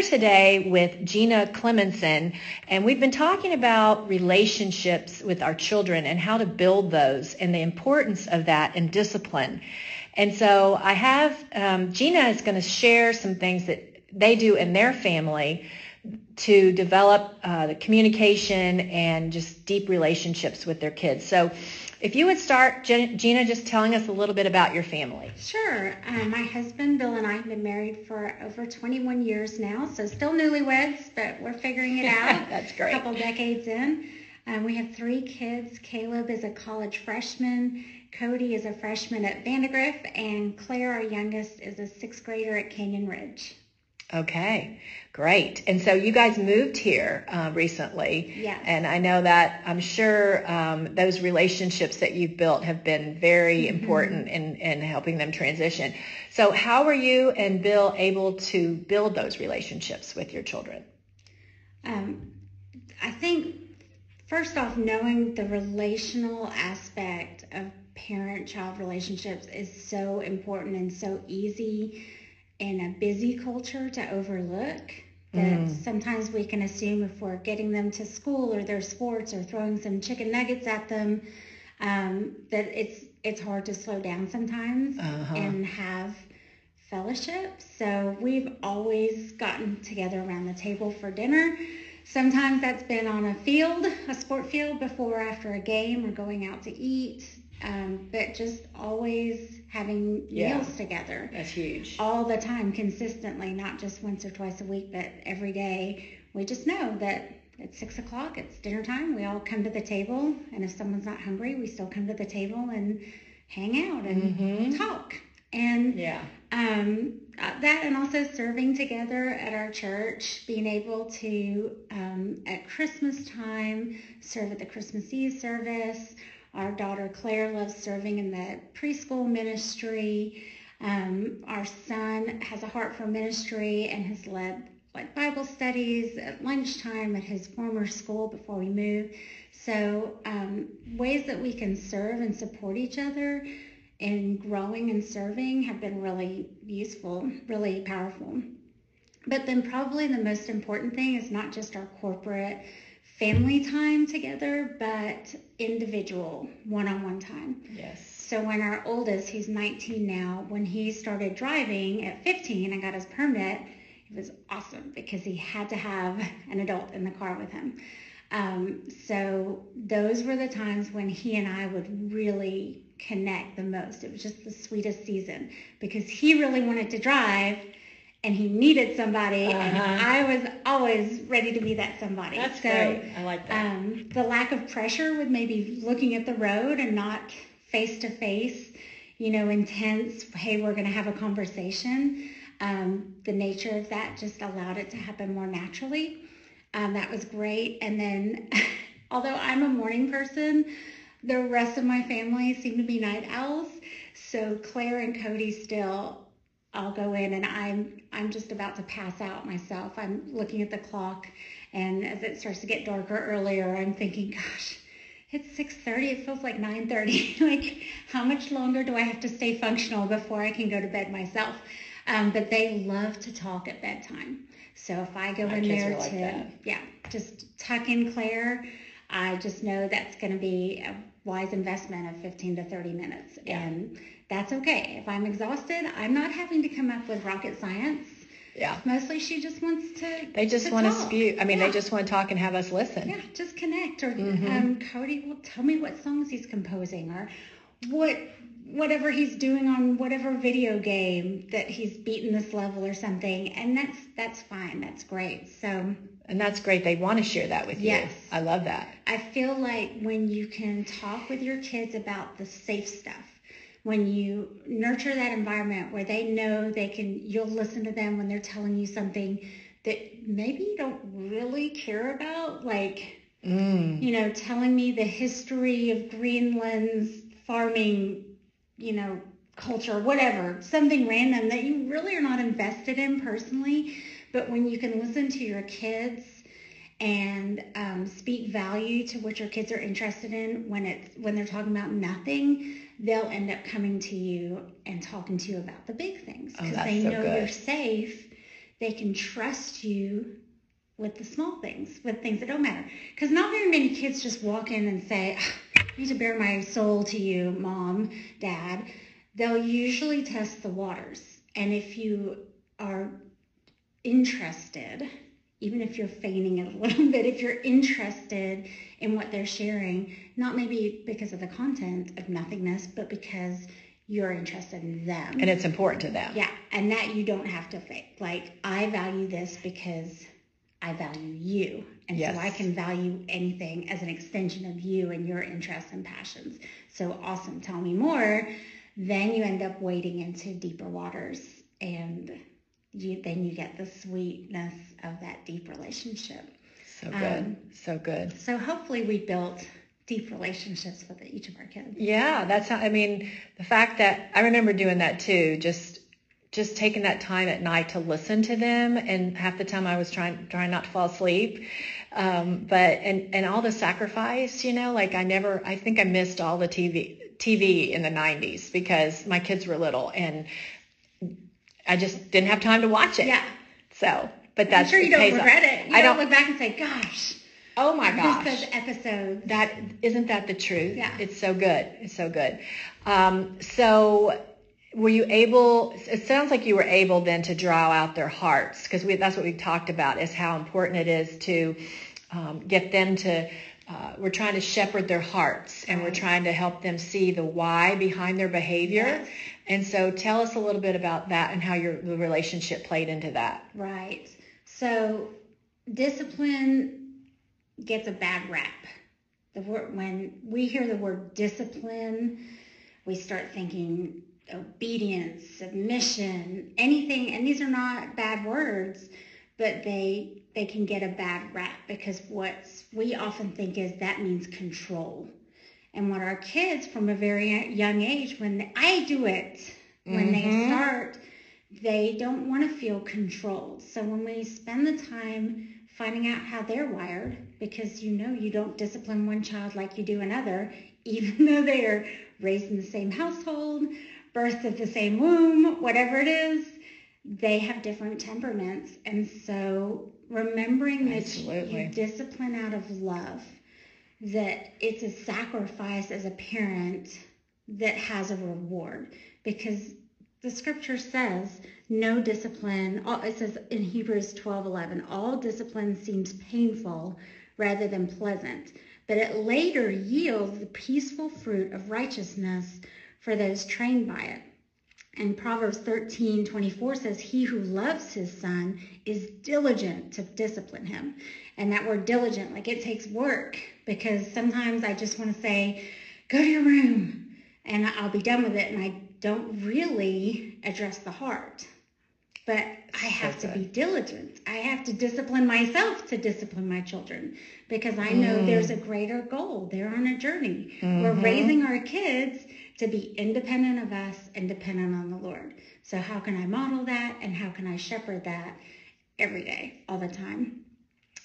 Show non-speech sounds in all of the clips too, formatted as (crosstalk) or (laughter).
here today with Gina Cleminson, and we've been talking about relationships with our children and how to build those and the importance of that and discipline. And so I have, um, Gina is going to share some things that they do in their family to develop uh, the communication and just deep relationships with their kids. So if you would start, Gina, just telling us a little bit about your family. Sure. Um, my husband, Bill, and I have been married for over 21 years now, so still newlyweds, but we're figuring it out. (laughs) That's great. A couple decades in. Um, we have three kids. Caleb is a college freshman. Cody is a freshman at Vandegrift, and Claire, our youngest, is a sixth grader at Canyon Ridge. Okay, great. And so you guys moved here uh, recently. Yes. And I know that I'm sure um, those relationships that you've built have been very mm-hmm. important in, in helping them transition. So how were you and Bill able to build those relationships with your children? Um, I think first off, knowing the relational aspect of parent-child relationships is so important and so easy in a busy culture to overlook that mm. sometimes we can assume if we're getting them to school or their sports or throwing some chicken nuggets at them um, that it's it's hard to slow down sometimes uh-huh. and have fellowship so we've always gotten together around the table for dinner sometimes that's been on a field a sport field before or after a game or going out to eat um, but just always having yeah, meals together. That's huge. All the time, consistently, not just once or twice a week, but every day. We just know that at six o'clock, it's dinner time. We all come to the table, and if someone's not hungry, we still come to the table and hang out and mm-hmm. talk. And yeah, um, uh, that, and also serving together at our church, being able to um, at Christmas time serve at the Christmas Eve service our daughter Claire loves serving in the preschool ministry. Um, our son has a heart for ministry and has led like Bible studies at lunchtime at his former school before we moved. So um, ways that we can serve and support each other in growing and serving have been really useful, really powerful. But then probably the most important thing is not just our corporate family time together, but individual one-on-one time. Yes. So when our oldest, he's 19 now, when he started driving at 15 and got his permit, it was awesome because he had to have an adult in the car with him. Um, so those were the times when he and I would really connect the most. It was just the sweetest season because he really wanted to drive and he needed somebody, uh-huh. and I was always ready to be that somebody. That's so, great. I like that. Um, the lack of pressure with maybe looking at the road and not face to face, you know, intense. Hey, we're going to have a conversation. Um, the nature of that just allowed it to happen more naturally. Um, that was great. And then, (laughs) although I'm a morning person, the rest of my family seem to be night owls. So Claire and Cody still I'll go in and I'm I'm just about to pass out myself. I'm looking at the clock and as it starts to get darker earlier, I'm thinking, gosh, it's 6:30. It feels like 9:30. (laughs) like how much longer do I have to stay functional before I can go to bed myself? Um, but they love to talk at bedtime. So if I go in there like to that. yeah, just tuck in Claire, I just know that's going to be a wise investment of 15 to 30 minutes. Yeah. And that's okay. If I'm exhausted, I'm not having to come up with rocket science. Yeah. Mostly she just wants to. They just to want talk. to spew. I mean, yeah. they just want to talk and have us listen. Yeah, just connect. Or mm-hmm. um, Cody will tell me what songs he's composing or what whatever he's doing on whatever video game that he's beaten this level or something, and that's that's fine. That's great. So. And that's great. They want to share that with you. yes. you. I love that. I feel like when you can talk with your kids about the safe stuff when you nurture that environment where they know they can you'll listen to them when they're telling you something that maybe you don't really care about like mm. you know telling me the history of greenland's farming you know culture whatever something random that you really are not invested in personally but when you can listen to your kids and um, speak value to what your kids are interested in when it's when they're talking about nothing they'll end up coming to you and talking to you about the big things because oh, they so know good. you're safe they can trust you with the small things, with things that don't matter. Because not very many kids just walk in and say, I need to bare my soul to you, mom, dad. They'll usually test the waters. And if you are interested, even if you're feigning it a little (laughs) bit, if you're interested in what they're sharing, not maybe because of the content of nothingness, but because you're interested in them. And it's important to them. Yeah, and that you don't have to fake. Like, I value this because I value you. And yes. so I can value anything as an extension of you and your interests and passions. So awesome. Tell me more. Then you end up wading into deeper waters and you, then you get the sweetness of that deep relationship. So good. Um, so good. So hopefully we built deep relationships with each of our kids. Yeah, that's how, I mean, the fact that I remember doing that too, just just taking that time at night to listen to them and half the time I was trying trying not to fall asleep. Um, but and and all the sacrifice, you know, like I never I think I missed all the TV TV in the 90s because my kids were little and I just didn't have time to watch it. Yeah. So, but that's I'm sure you don't regret off. it. You I don't, don't look back and say, "Gosh, oh my gosh, this episode." That isn't that the truth? Yeah. It's so good. It's so good. Um, so, were you able? It sounds like you were able then to draw out their hearts because that's what we talked about is how important it is to um, get them to. Uh, we're trying to shepherd their hearts and we're trying to help them see the why behind their behavior. Yes. And so tell us a little bit about that and how your the relationship played into that. Right. So discipline gets a bad rap. The word when we hear the word discipline, we start thinking obedience, submission, anything, and these are not bad words, but they they can get a bad rap because what we often think is that means control. And what our kids from a very young age, when they, I do it, when mm-hmm. they start, they don't want to feel controlled. So when we spend the time finding out how they're wired, because you know you don't discipline one child like you do another, (laughs) even though they are raised in the same household, birthed at the same womb, whatever it is, they have different temperaments. And so remembering Absolutely. that you discipline out of love that it's a sacrifice as a parent that has a reward because the scripture says no discipline it says in hebrews 12 11 all discipline seems painful rather than pleasant but it later yields the peaceful fruit of righteousness for those trained by it and proverbs 13 24 says he who loves his son is diligent to discipline him and that word diligent like it takes work because sometimes I just want to say, go to your room and I'll be done with it. And I don't really address the heart. But I have to be diligent. I have to discipline myself to discipline my children because I know mm. there's a greater goal. They're on a journey. Mm-hmm. We're raising our kids to be independent of us and dependent on the Lord. So how can I model that and how can I shepherd that every day, all the time?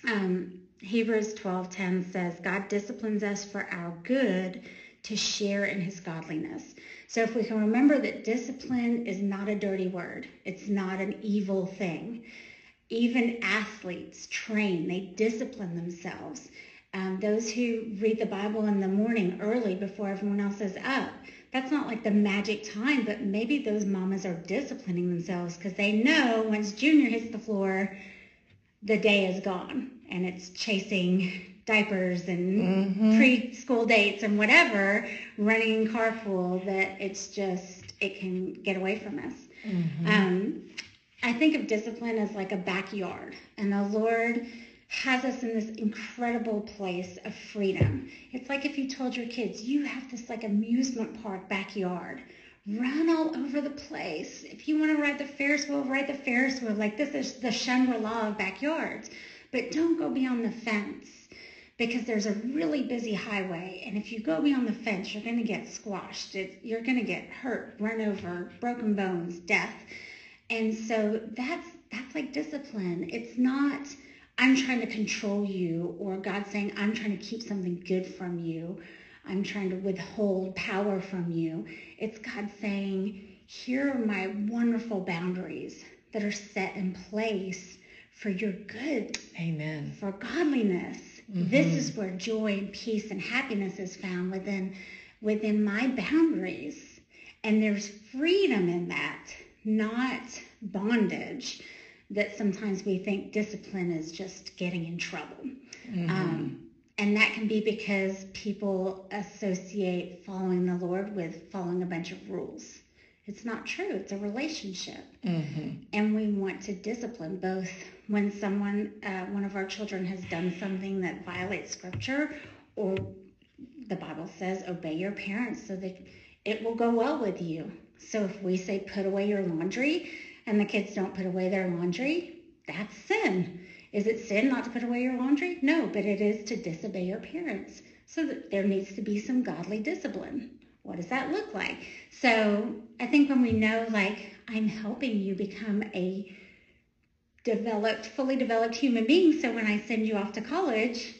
Um, Hebrews 12:10 says, God disciplines us for our good to share in his godliness. So if we can remember that discipline is not a dirty word, it's not an evil thing. Even athletes train, they discipline themselves. Um, those who read the Bible in the morning early before everyone else is up, that's not like the magic time, but maybe those mamas are disciplining themselves because they know once Junior hits the floor, the day is gone and it's chasing diapers and mm-hmm. preschool dates and whatever, running in carpool, that it's just, it can get away from us. Mm-hmm. Um, I think of discipline as like a backyard, and the Lord has us in this incredible place of freedom. It's like if you told your kids, you have this like amusement park backyard. Run all over the place. If you want to ride the Ferris wheel, ride the Ferris wheel. Like this is the Shangri-La of backyards. But don't go beyond the fence because there's a really busy highway. And if you go beyond the fence, you're going to get squashed. It, you're going to get hurt, run over, broken bones, death. And so that's that's like discipline. It's not I'm trying to control you or God saying I'm trying to keep something good from you. I'm trying to withhold power from you. It's God saying, here are my wonderful boundaries that are set in place for your good. Amen. For godliness. Mm-hmm. This is where joy and peace and happiness is found within within my boundaries. And there's freedom in that, not bondage that sometimes we think discipline is just getting in trouble. Mm-hmm. Um, and that can be because people associate following the Lord with following a bunch of rules. It's not true. It's a relationship. Mm-hmm. And we want to discipline both when someone, uh, one of our children has done something that violates scripture or the Bible says obey your parents so that it will go well with you. So if we say put away your laundry and the kids don't put away their laundry, that's sin. Is it sin not to put away your laundry? No, but it is to disobey your parents. So there needs to be some godly discipline. What does that look like? So I think when we know, like, I'm helping you become a developed, fully developed human being, so when I send you off to college,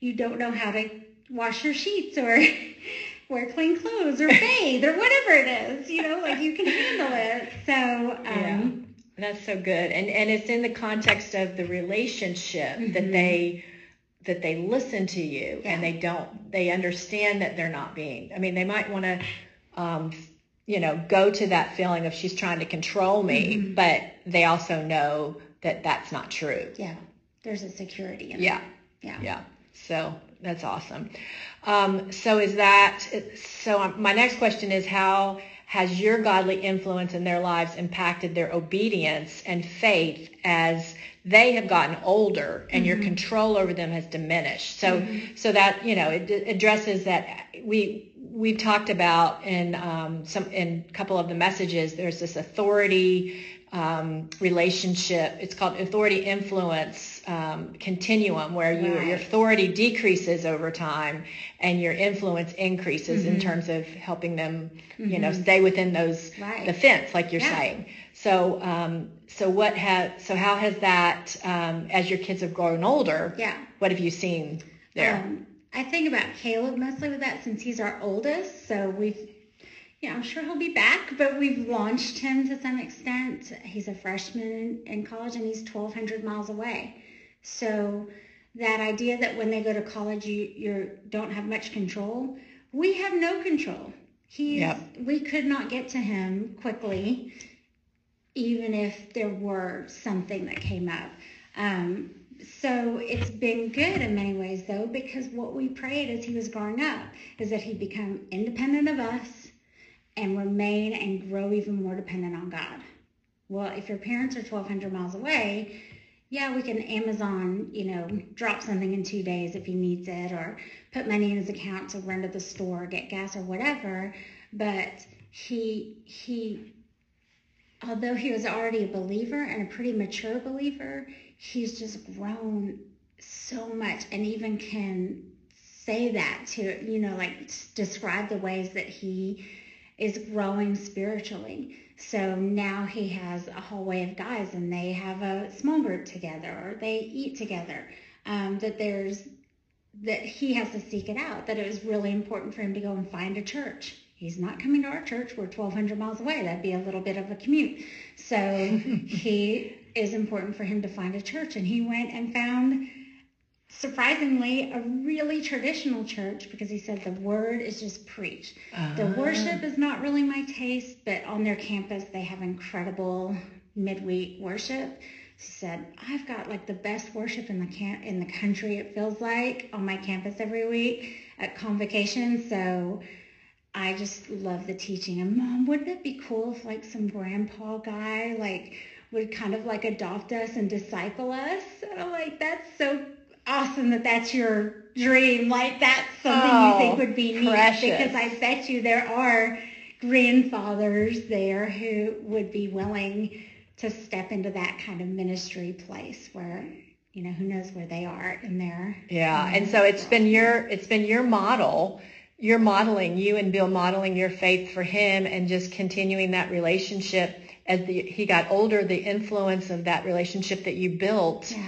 you don't know how to wash your sheets or (laughs) wear clean clothes or bathe or whatever it is, you know, like you can handle it. So, um, yeah. That's so good. And and it's in the context of the relationship mm-hmm. that they that they listen to you yeah. and they don't they understand that they're not being. I mean, they might want to um, you know, go to that feeling of she's trying to control me, mm-hmm. but they also know that that's not true. Yeah. There's a security in yeah. It. Yeah. Yeah. So that's awesome. Um, so is that, so my next question is how has your godly influence in their lives impacted their obedience and faith as they have gotten older and mm-hmm. your control over them has diminished. So, mm-hmm. so that, you know, it addresses that we, we've talked about in um, some, in a couple of the messages, there's this authority um, relationship. It's called authority influence um, continuum, where you, right. your authority decreases over time and your influence increases mm-hmm. in terms of helping them, mm-hmm. you know, mm-hmm. stay within those right. the fence, like you're yeah. saying. So, um, so what has so how has that um, as your kids have grown older? Yeah. What have you seen there? Um, I think about Caleb mostly with that since he's our oldest. So we've yeah, I'm sure he'll be back, but we've launched him to some extent. He's a freshman in college and he's 1,200 miles away. So that idea that when they go to college you you don't have much control, we have no control. He's yep. we could not get to him quickly, even if there were something that came up. Um, so it's been good in many ways though, because what we prayed as he was growing up is that he'd become independent of us and remain and grow even more dependent on God. Well, if your parents are 1,200 miles away, yeah, we can Amazon, you know, drop something in two days if he needs it, or put money in his account to run to the store, get gas, or whatever. But he he, although he was already a believer and a pretty mature believer, he's just grown so much, and even can say that to you know, like describe the ways that he is growing spiritually. So now he has a whole hallway of guys and they have a small group together or they eat together. Um, that there's that he has to seek it out. That it was really important for him to go and find a church. He's not coming to our church. We're 1,200 miles away. That'd be a little bit of a commute. So (laughs) he is important for him to find a church, and he went and found surprisingly a really traditional church because he said the word is just preached. Uh-huh. The ah. worship is not really my taste, but on their campus they have incredible midweek worship. He said, I've got like the best worship in the camp in the country, it feels like, on my campus every week at convocation. So I just love the teaching. And mom, wouldn't it be cool if like some grandpa guy like would kind of like adopt us and disciple us? And I'm like, that's so awesome that that's your dream. Like that's something oh, you think oh, would be neat because I bet you there are grandfathers there who would be willing to step into that kind of ministry place where you know who knows where they are in there. Yeah, and so it's been your it's been your model. You're modeling you and Bill modeling your faith for him and just continuing that relationship as the, he got older. The influence of that relationship that you built. Yeah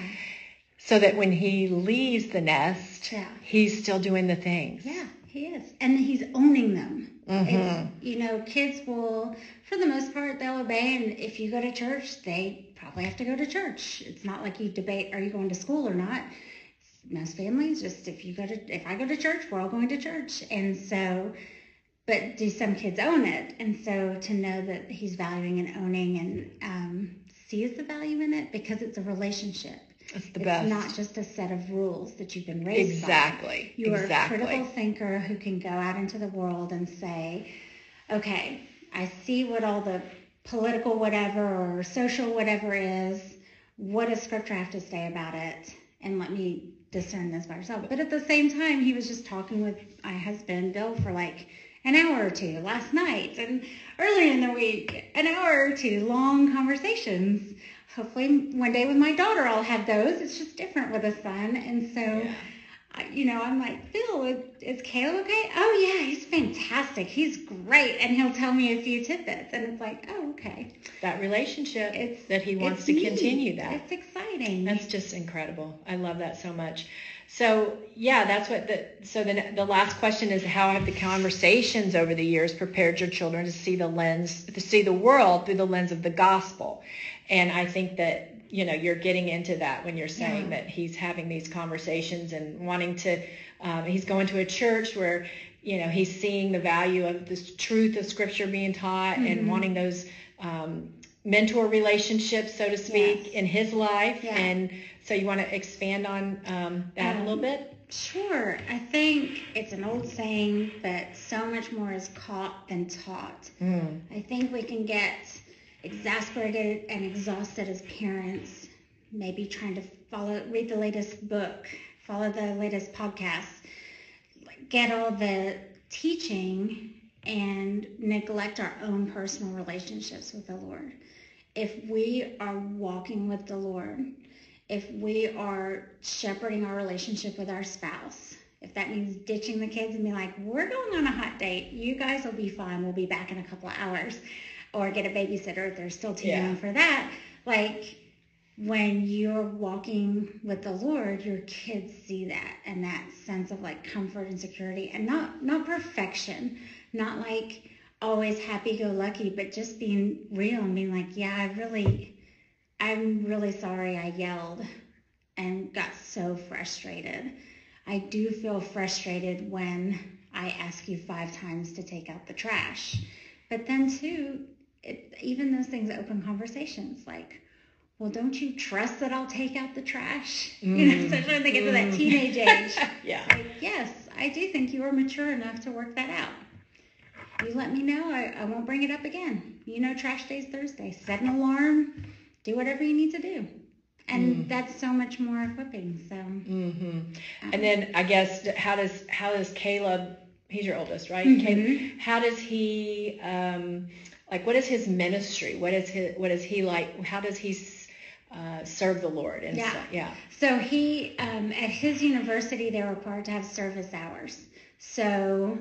so that when he leaves the nest, yeah. he's still doing the things. Yeah, he is. And he's owning them. Mm-hmm. you know, kids will, for the most part, they'll obey. And if you go to church, they probably have to go to church. It's not like you debate, are you going to school or not? Most families just, if you go to, if I go to church, we're all going to church. And so, but do some kids own it? And so to know that he's valuing and owning and um, sees the value in it because it's a relationship. It's the it's best. not just a set of rules that you've been raised by. exactly. by. You are a critical thinker who can go out into the world and say, okay, I see what all the political whatever or social whatever is. What does scripture have to say about it? And let me discern this by yourself. But at the same time, he was just talking with my husband, Bill, for like an hour or two last night and earlier in the week, an hour or two, long conversations. Hopefully one day with my daughter I'll have those. It's just different with a son. And so, Yeah. I, you know, I'm like, Phil, is, is Caleb okay? Oh yeah, he's fantastic. He's great. And he'll tell me a few tidbits. And it's like, oh, okay. that relationship It's that he wants to neat. continue that. It's exciting. That's just incredible. I love that so much. So yeah, that's what the so the the last question is how have the conversations over the years prepared your children to see the lens to see the world through the lens of the gospel? And I think that you know you're getting into that when you're saying Yeah. that he's having these conversations and wanting to um, he's going to a church where you know he's seeing the value of this truth of scripture being taught and Mhm. wanting those um, mentor relationships so to speak Yes. in his life Yeah. and so you want to expand on um, that a Um, little bit Sure. I think it's an old saying that so much more is caught than taught. mm. I think we can get exasperated and exhausted as parents, maybe trying to follow, read the latest book, follow the latest podcast, get all the teaching and neglect our own personal relationships with the Lord. If we are walking with the Lord, if we are shepherding our relationship with our spouse, if that means ditching the kids and be like, we're going on a hot date, you guys will be fine, we'll be back in a couple of hours, or get a babysitter if they're still too Yeah. young for that. Like, when you're walking with the Lord, your kids see that and that sense of like comfort and security and not not perfection, not like always happy go lucky, but just being real and being like, yeah, I really I'm really sorry I yelled and got so frustrated. I do feel frustrated when I ask you five times to take out the trash. But then too, it, even those things open conversations like, well, don't you trust that I'll take out the trash? (laughs) You know, Mm. especially when they get to that Mm. teenage (laughs) age. yeah Like, yes, I do think you are mature enough to work that out. You let me know. I, I won't bring it up again. You know, trash day's Thursday. Set an alarm. Do whatever you need to do. And Mm. that's so much more equipping. So, hmm um, and then i guess how does how does caleb he's your oldest right Mhm. caleb, how does he um, like what is his ministry what is his what is he like how does he uh, serve the lord and Yeah. so, yeah So he, um, at his university, they're required to have service hours. So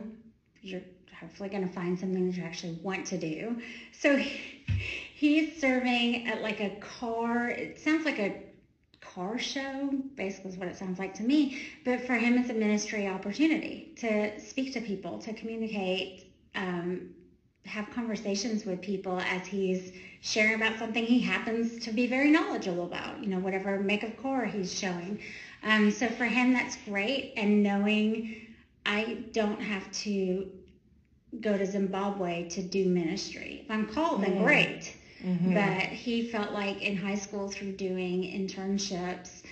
you're hopefully going to find something that you actually want to do. So he, he's serving at like a car. It sounds like a car show, basically is what it sounds like to me. But for him, it's a ministry opportunity to speak to people, to communicate, um, have conversations with people as he's sharing about something he happens to be very knowledgeable about, you know, whatever make of core he's showing. Um, so for him, that's great. And knowing I don't have to go to Zimbabwe to do ministry. If I'm called, then Mm. great. Mhm. But he felt like in high school through doing internships,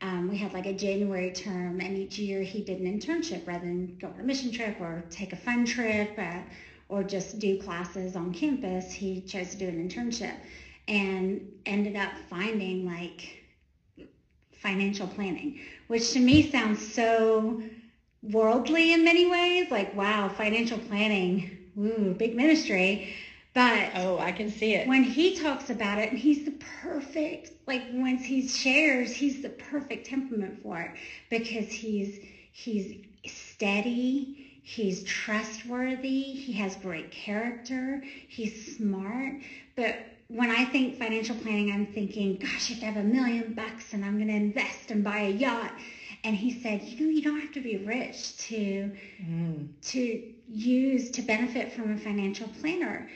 um, we had like a January term, and each year he did an internship rather than go on a mission trip or take a fun trip uh, or just do classes on campus. He chose to do an internship and ended up finding like financial planning, which to me sounds so worldly in many ways. Like, wow, financial planning, ooh, big ministry. But oh i can see it when he talks about it, and he's the perfect, like once he shares, he's the perfect temperament for it because he's he's steady, he's trustworthy, he has great character, he's smart. But when I think financial planning, I'm thinking, gosh, if I have a million bucks and I'm going to invest and buy a yacht. And he said, you know, you don't have to be rich to Mm. to use to benefit from a financial planner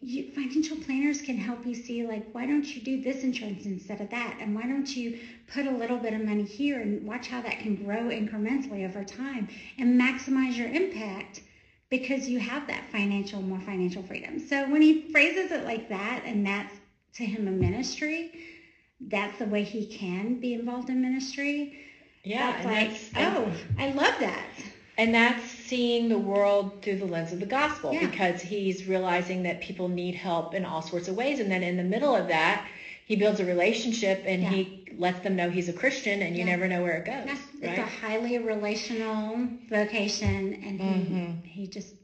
you, financial planners can help you see like why don't you do this insurance instead of that? And why don't you put a little bit of money here and watch how that can grow incrementally over time and maximize your impact because you have that financial more financial freedom. So when he phrases it like that and that's to him a ministry that's the way he can be involved in ministry. Yeah that's like oh i love that. And that's seeing the world through the lens of the gospel Yeah. because he's realizing that people need help in all sorts of ways. And then in the middle of that, he builds a relationship and Yeah. he lets them know he's a Christian and you Yeah. never know where it goes. It's a highly relational vocation, and he Mhm. he just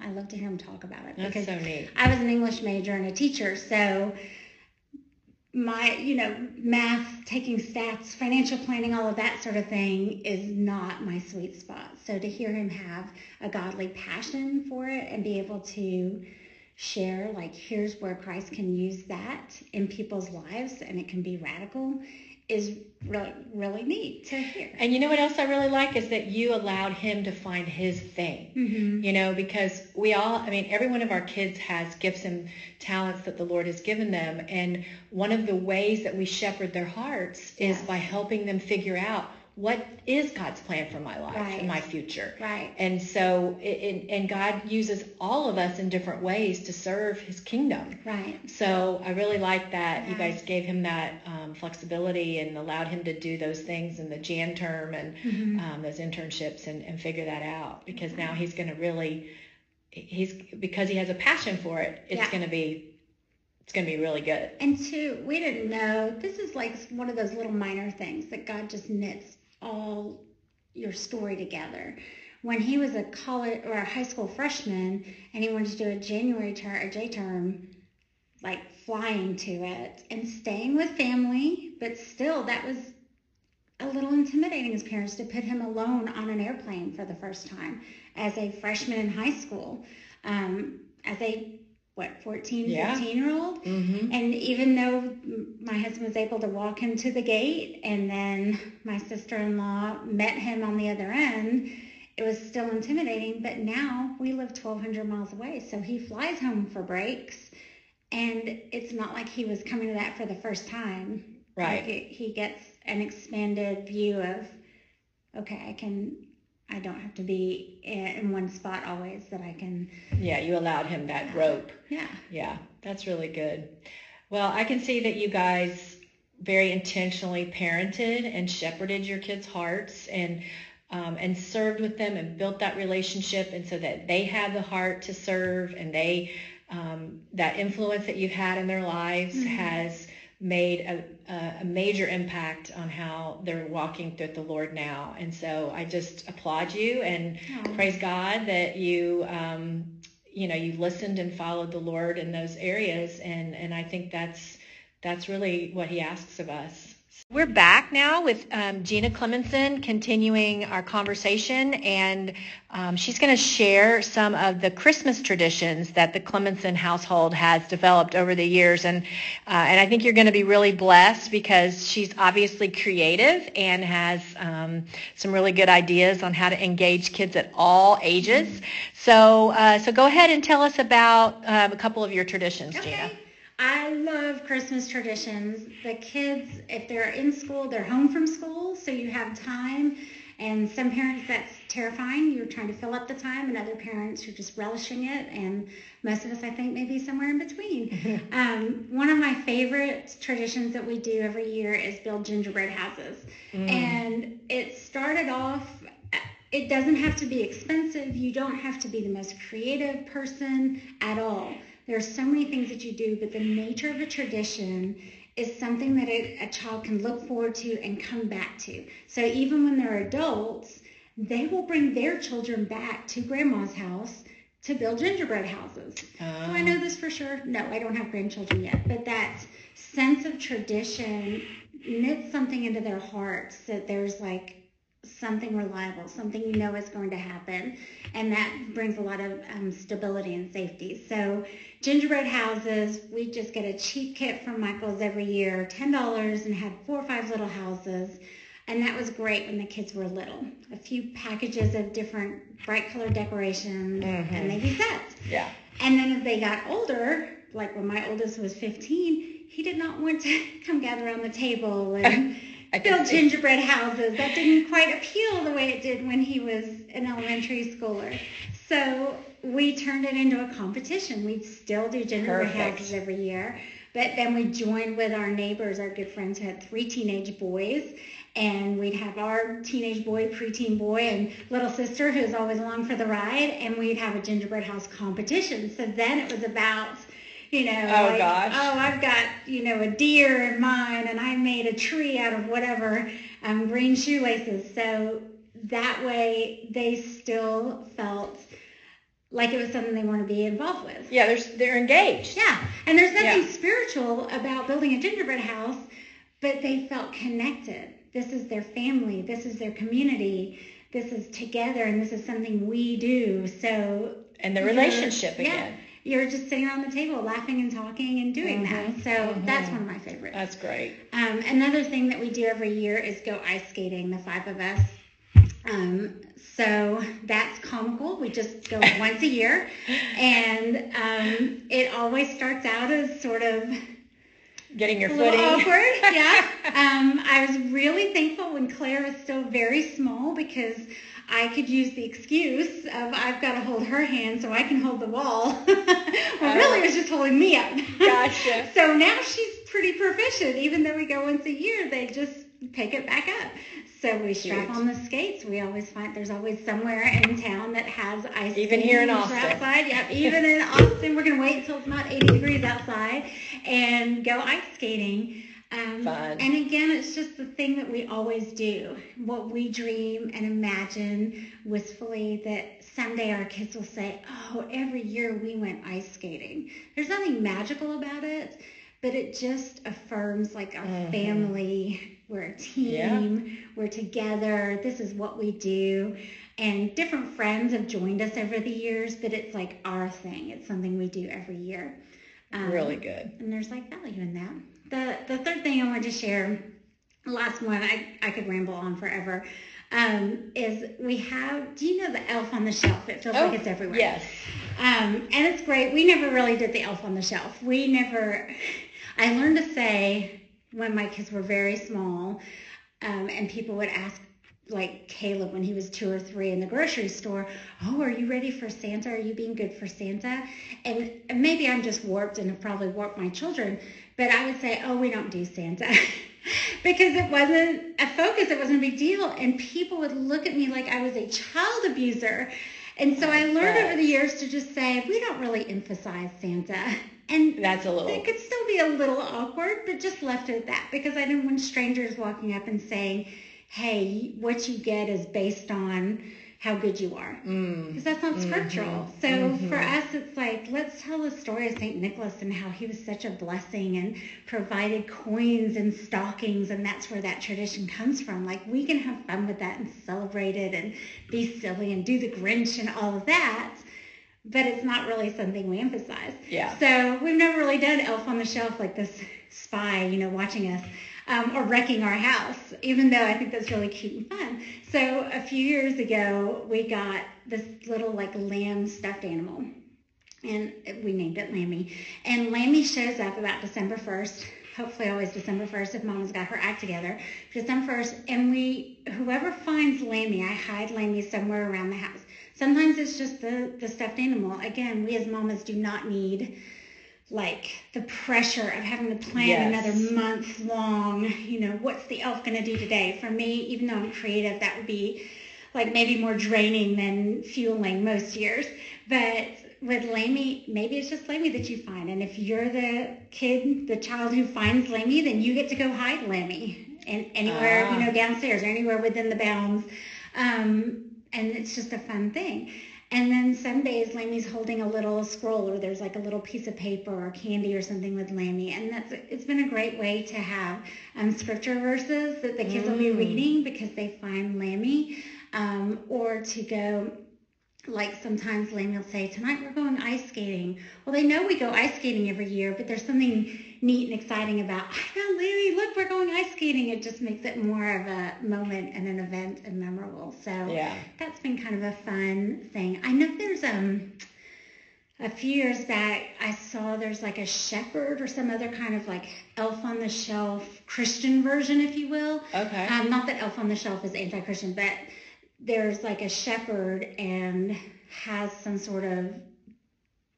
I love to hear him talk about it That's because so neat. I was an English major and a teacher, so my you know math, taking stats, financial planning, all of that sort of thing is not my sweet spot. So to hear him have a godly passion for it and be able to share like here's where Christ can use that in people's lives and it can be radical is really really neat to hear. And you know what else I really like is that you allowed him to find his thing. Mm-hmm. You know, because we all, I mean, every one of our kids has gifts and talents that the Lord has given them. And one of the ways that we shepherd their hearts is by helping them figure out what is God's plan for my life Right. and my future. Right. And so, it, and God uses all of us in different ways to serve his kingdom. Right. So I really like that you guys gave him that um, flexibility and allowed him to do those things in the Jan term and Mhm. um, those internships and, and figure that out because now he's going to really he's because he has a passion for it it's Yeah. going to be it's going to be really good And two, we didn't know. This is like one of those little minor things that God just knits all your story together. When he was a college or a high school freshman and he wanted to do a January term or J term, like flying to it and staying with family, but still that was a little intimidating his parents to put him alone on an airplane for the first time as a freshman in high school, um, as a what 14, Yeah. 15 year old. mm-hmm. And even though my husband was able to walk him to the gate and then my sister-in-law met him on the other end, it was still intimidating. But now we live 1,200 miles away. So he flies home for breaks. And it's not like he was coming to that for the first time. right Like it, he gets an expanded view of, okay, I can, I don't have to be in one spot always, that I can, yeah you allowed him that rope yeah. yeah that's really good well i can see that you guys very intentionally parented and shepherded your kids hearts and um, and served with them and built that relationship and so that they have the heart to serve and they um, that influence that you've had in their lives Mhm. has made a, a, major impact on how they're walking with the Lord now. And so I just applaud you and Aw. praise God that you, um, you know, you listened and followed the Lord in those areas. And, and I think that's, that's really what he asks of us. We're back now with um, Gina Cleminson continuing our conversation, and um, she's going to share some of the Christmas traditions that the Cleminson household has developed over the years. And, uh, and I think you're going to be really blessed because she's obviously creative and has um, some really good ideas on how to engage kids at all ages. So, uh, so go ahead and tell us about um, a couple of your traditions, Gina. I love Christmas traditions. The kids, if they're in school, they're home from school, so you have time. And some parents, that's terrifying. You're trying to fill up the time, and other parents, you're just relishing it. And most of us, I think, maybe somewhere in between. (laughs) um, one of my favorite traditions that we do every year is build gingerbread houses. Mm. And it started off, it doesn't have to be expensive. You don't have to be the most creative person at all. There are so many things that you do, but the nature of a tradition is something that a, a child can look forward to and come back to. So even when they're adults, they will bring their children back to grandma's house to build gingerbread houses. Do I oh. know this for sure? No, I don't have grandchildren yet, but that sense of tradition knits something into their hearts that there's like something reliable, something you know is going to happen, and that brings a lot of um, stability and safety. So gingerbread houses, we just get a cheap kit from Michael's every year, ten dollars, and have four or five little houses. And that was great when the kids were little. A few packages of different bright color decorations Mhm. and maybe sets. Yeah. And then as they got older, like when my oldest was 15, he did not want to (laughs) come gather around the table and (laughs) I build gingerbread houses. That didn't quite appeal the way it did when he was an elementary schooler. So we turned it into a competition. We'd still do gingerbread Perfect. houses every year. But then we joined with our neighbors, our good friends who had three teenage boys. And we'd have our teenage boy, preteen boy, and little sister who's always along for the ride. And we'd have a gingerbread house competition. So then it was about, you know, Oh, like, gosh. oh, I've got, you know, a deer in mine and I made a tree out of whatever um, green shoelaces. So that way they still felt like it was something they want to be involved with. Yeah, they're they're engaged. Yeah, and there's nothing Yeah. spiritual about building a gingerbread house, but they felt connected. This is their family. This is their community. This is together, and this is something we do. So And the relationship yeah, again. You're just sitting around the table, laughing and talking and doing that. Mhm, So mhm. that's one of my favorites. That's great. Um, another thing that we do every year is go ice skating, the five of us. Um, so that's comical. We just go (laughs) once a year. And um, it always starts out as sort of Getting your footing. awkward. Yeah. (laughs) Um, I was really thankful when Claire was still very small because I could use the excuse of I've got to hold her hand so I can hold the wall. (laughs) well, really, it was just holding me up. Gotcha. (laughs) so now she's pretty proficient. Even though we go once a year, they just pick it back up. So we strap Cute. on the skates. We always find there's always somewhere in town that has ice. Even here in Austin. Outside. Yep. (laughs) Even in Austin, we're gonna wait until it's not 80 degrees outside and go ice skating. Um, Fun. And again, it's just the thing that we always do. What we dream and imagine wistfully that someday our kids will say, "Oh, every year we went ice skating." There's nothing magical about it, but it just affirms like our Mhm. family. We're a team. We're together. This is what we do. And different friends have joined us over the years, but it's like our thing. It's something we do every year. Um, Really good. and there's like value in that. The the third thing I wanted to share, last one, I, I could ramble on forever, um, is we have, do you know the elf on the shelf? It feels Oh, like it's everywhere. Yes. Um, and it's great. We never really did the elf on the shelf. We never, I learned to say when my kids were very small, um, and people would ask, like Caleb when he was two or three in the grocery store, oh, are you ready for Santa? Are you being good for Santa? And maybe I'm just warped and have probably warped my children, but I would say, oh, we don't do Santa. (laughs) because it wasn't a focus, it wasn't a big deal. And people would look at me like I was a child abuser. And so I learned over the years to just say, we don't really emphasize Santa. (laughs) And That's a little. it could still be a little awkward, but just left it at that because I didn't want strangers walking up and saying, hey, what you get is based on how good you are. Mm. Because that's not Mhm. scriptural. So Mhm. for us, it's like, let's tell the story of St. Nicholas and how he was such a blessing and provided coins and stockings. And that's where that tradition comes from. Like, we can have fun with that and celebrate it and be silly and do the Grinch and all of that. But it's not really something we emphasize. Yeah. So we've never really done Elf on the Shelf like this spy, you know, watching us um, or wrecking our house, even though I think that's really cute and fun. So a few years ago, we got this little like lamb stuffed animal, and we named it Lammy. And Lammy shows up about December 1st. Hopefully, always December 1st if Mama's got her act together. December 1st, and we, whoever finds Lammy, I hide Lammy somewhere around the house. Sometimes it's just the, the stuffed animal. Again, we as mamas do not need like the pressure of having to plan Yes. another month long, you know, what's the elf going to do today? For me, even though I'm creative, that would be like maybe more draining than fueling most years. But with Lammy, maybe it's just Lammy that you find. And if you're the kid, the child who finds Lammy, then you get to go hide Lammy and anywhere, Ah. you know, downstairs or anywhere within the bounds. Um, and it's just a fun thing. And then some days Lammy's holding a little scroll or there's like a little piece of paper or candy or something with Lammy. And that's it's been a great way to have um, scripture verses that the kids will be Mm. reading because they find Lammy. Um, or to go like sometimes Lammy will say, tonight we're going ice skating. Well, they know we go ice skating every year, but there's something neat and exciting about, I found Lily, look, we're going ice skating. It just makes it more of a moment and an event and memorable. So yeah. that's been kind of a fun thing. I know there's um a few years back, I saw there's like a shepherd or some other kind of like Elf on the Shelf Christian version, if you will. Okay. Um, not that Elf on the Shelf is anti-Christian, but there's like a shepherd and has some sort of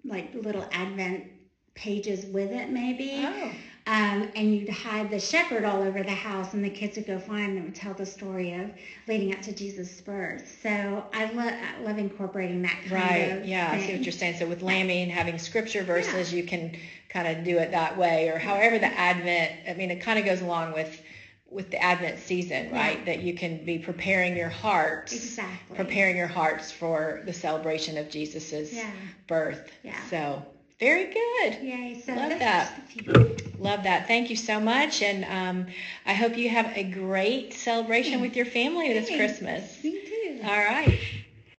like little Advent pages with it, maybe. Oh. Um, and you'd hide the shepherd all over the house, and the kids would go find them and tell the story of leading up to Jesus' birth. So I, lo- I love incorporating that kind Right. of Yeah. I see what you're saying. So with lambing and having scripture verses, you can kind of do it that way, or however the Advent. I mean, it kind of goes along with with the Advent season, right? Yeah. That you can be preparing your hearts, Exactly. preparing your hearts for the celebration of Jesus's Yeah. birth. Yeah. So very good. Yay. So Love that. just a few. Love that. Thank you so much. And um, I hope you have a great celebration with your family this Thanks. Christmas. Me too. All right.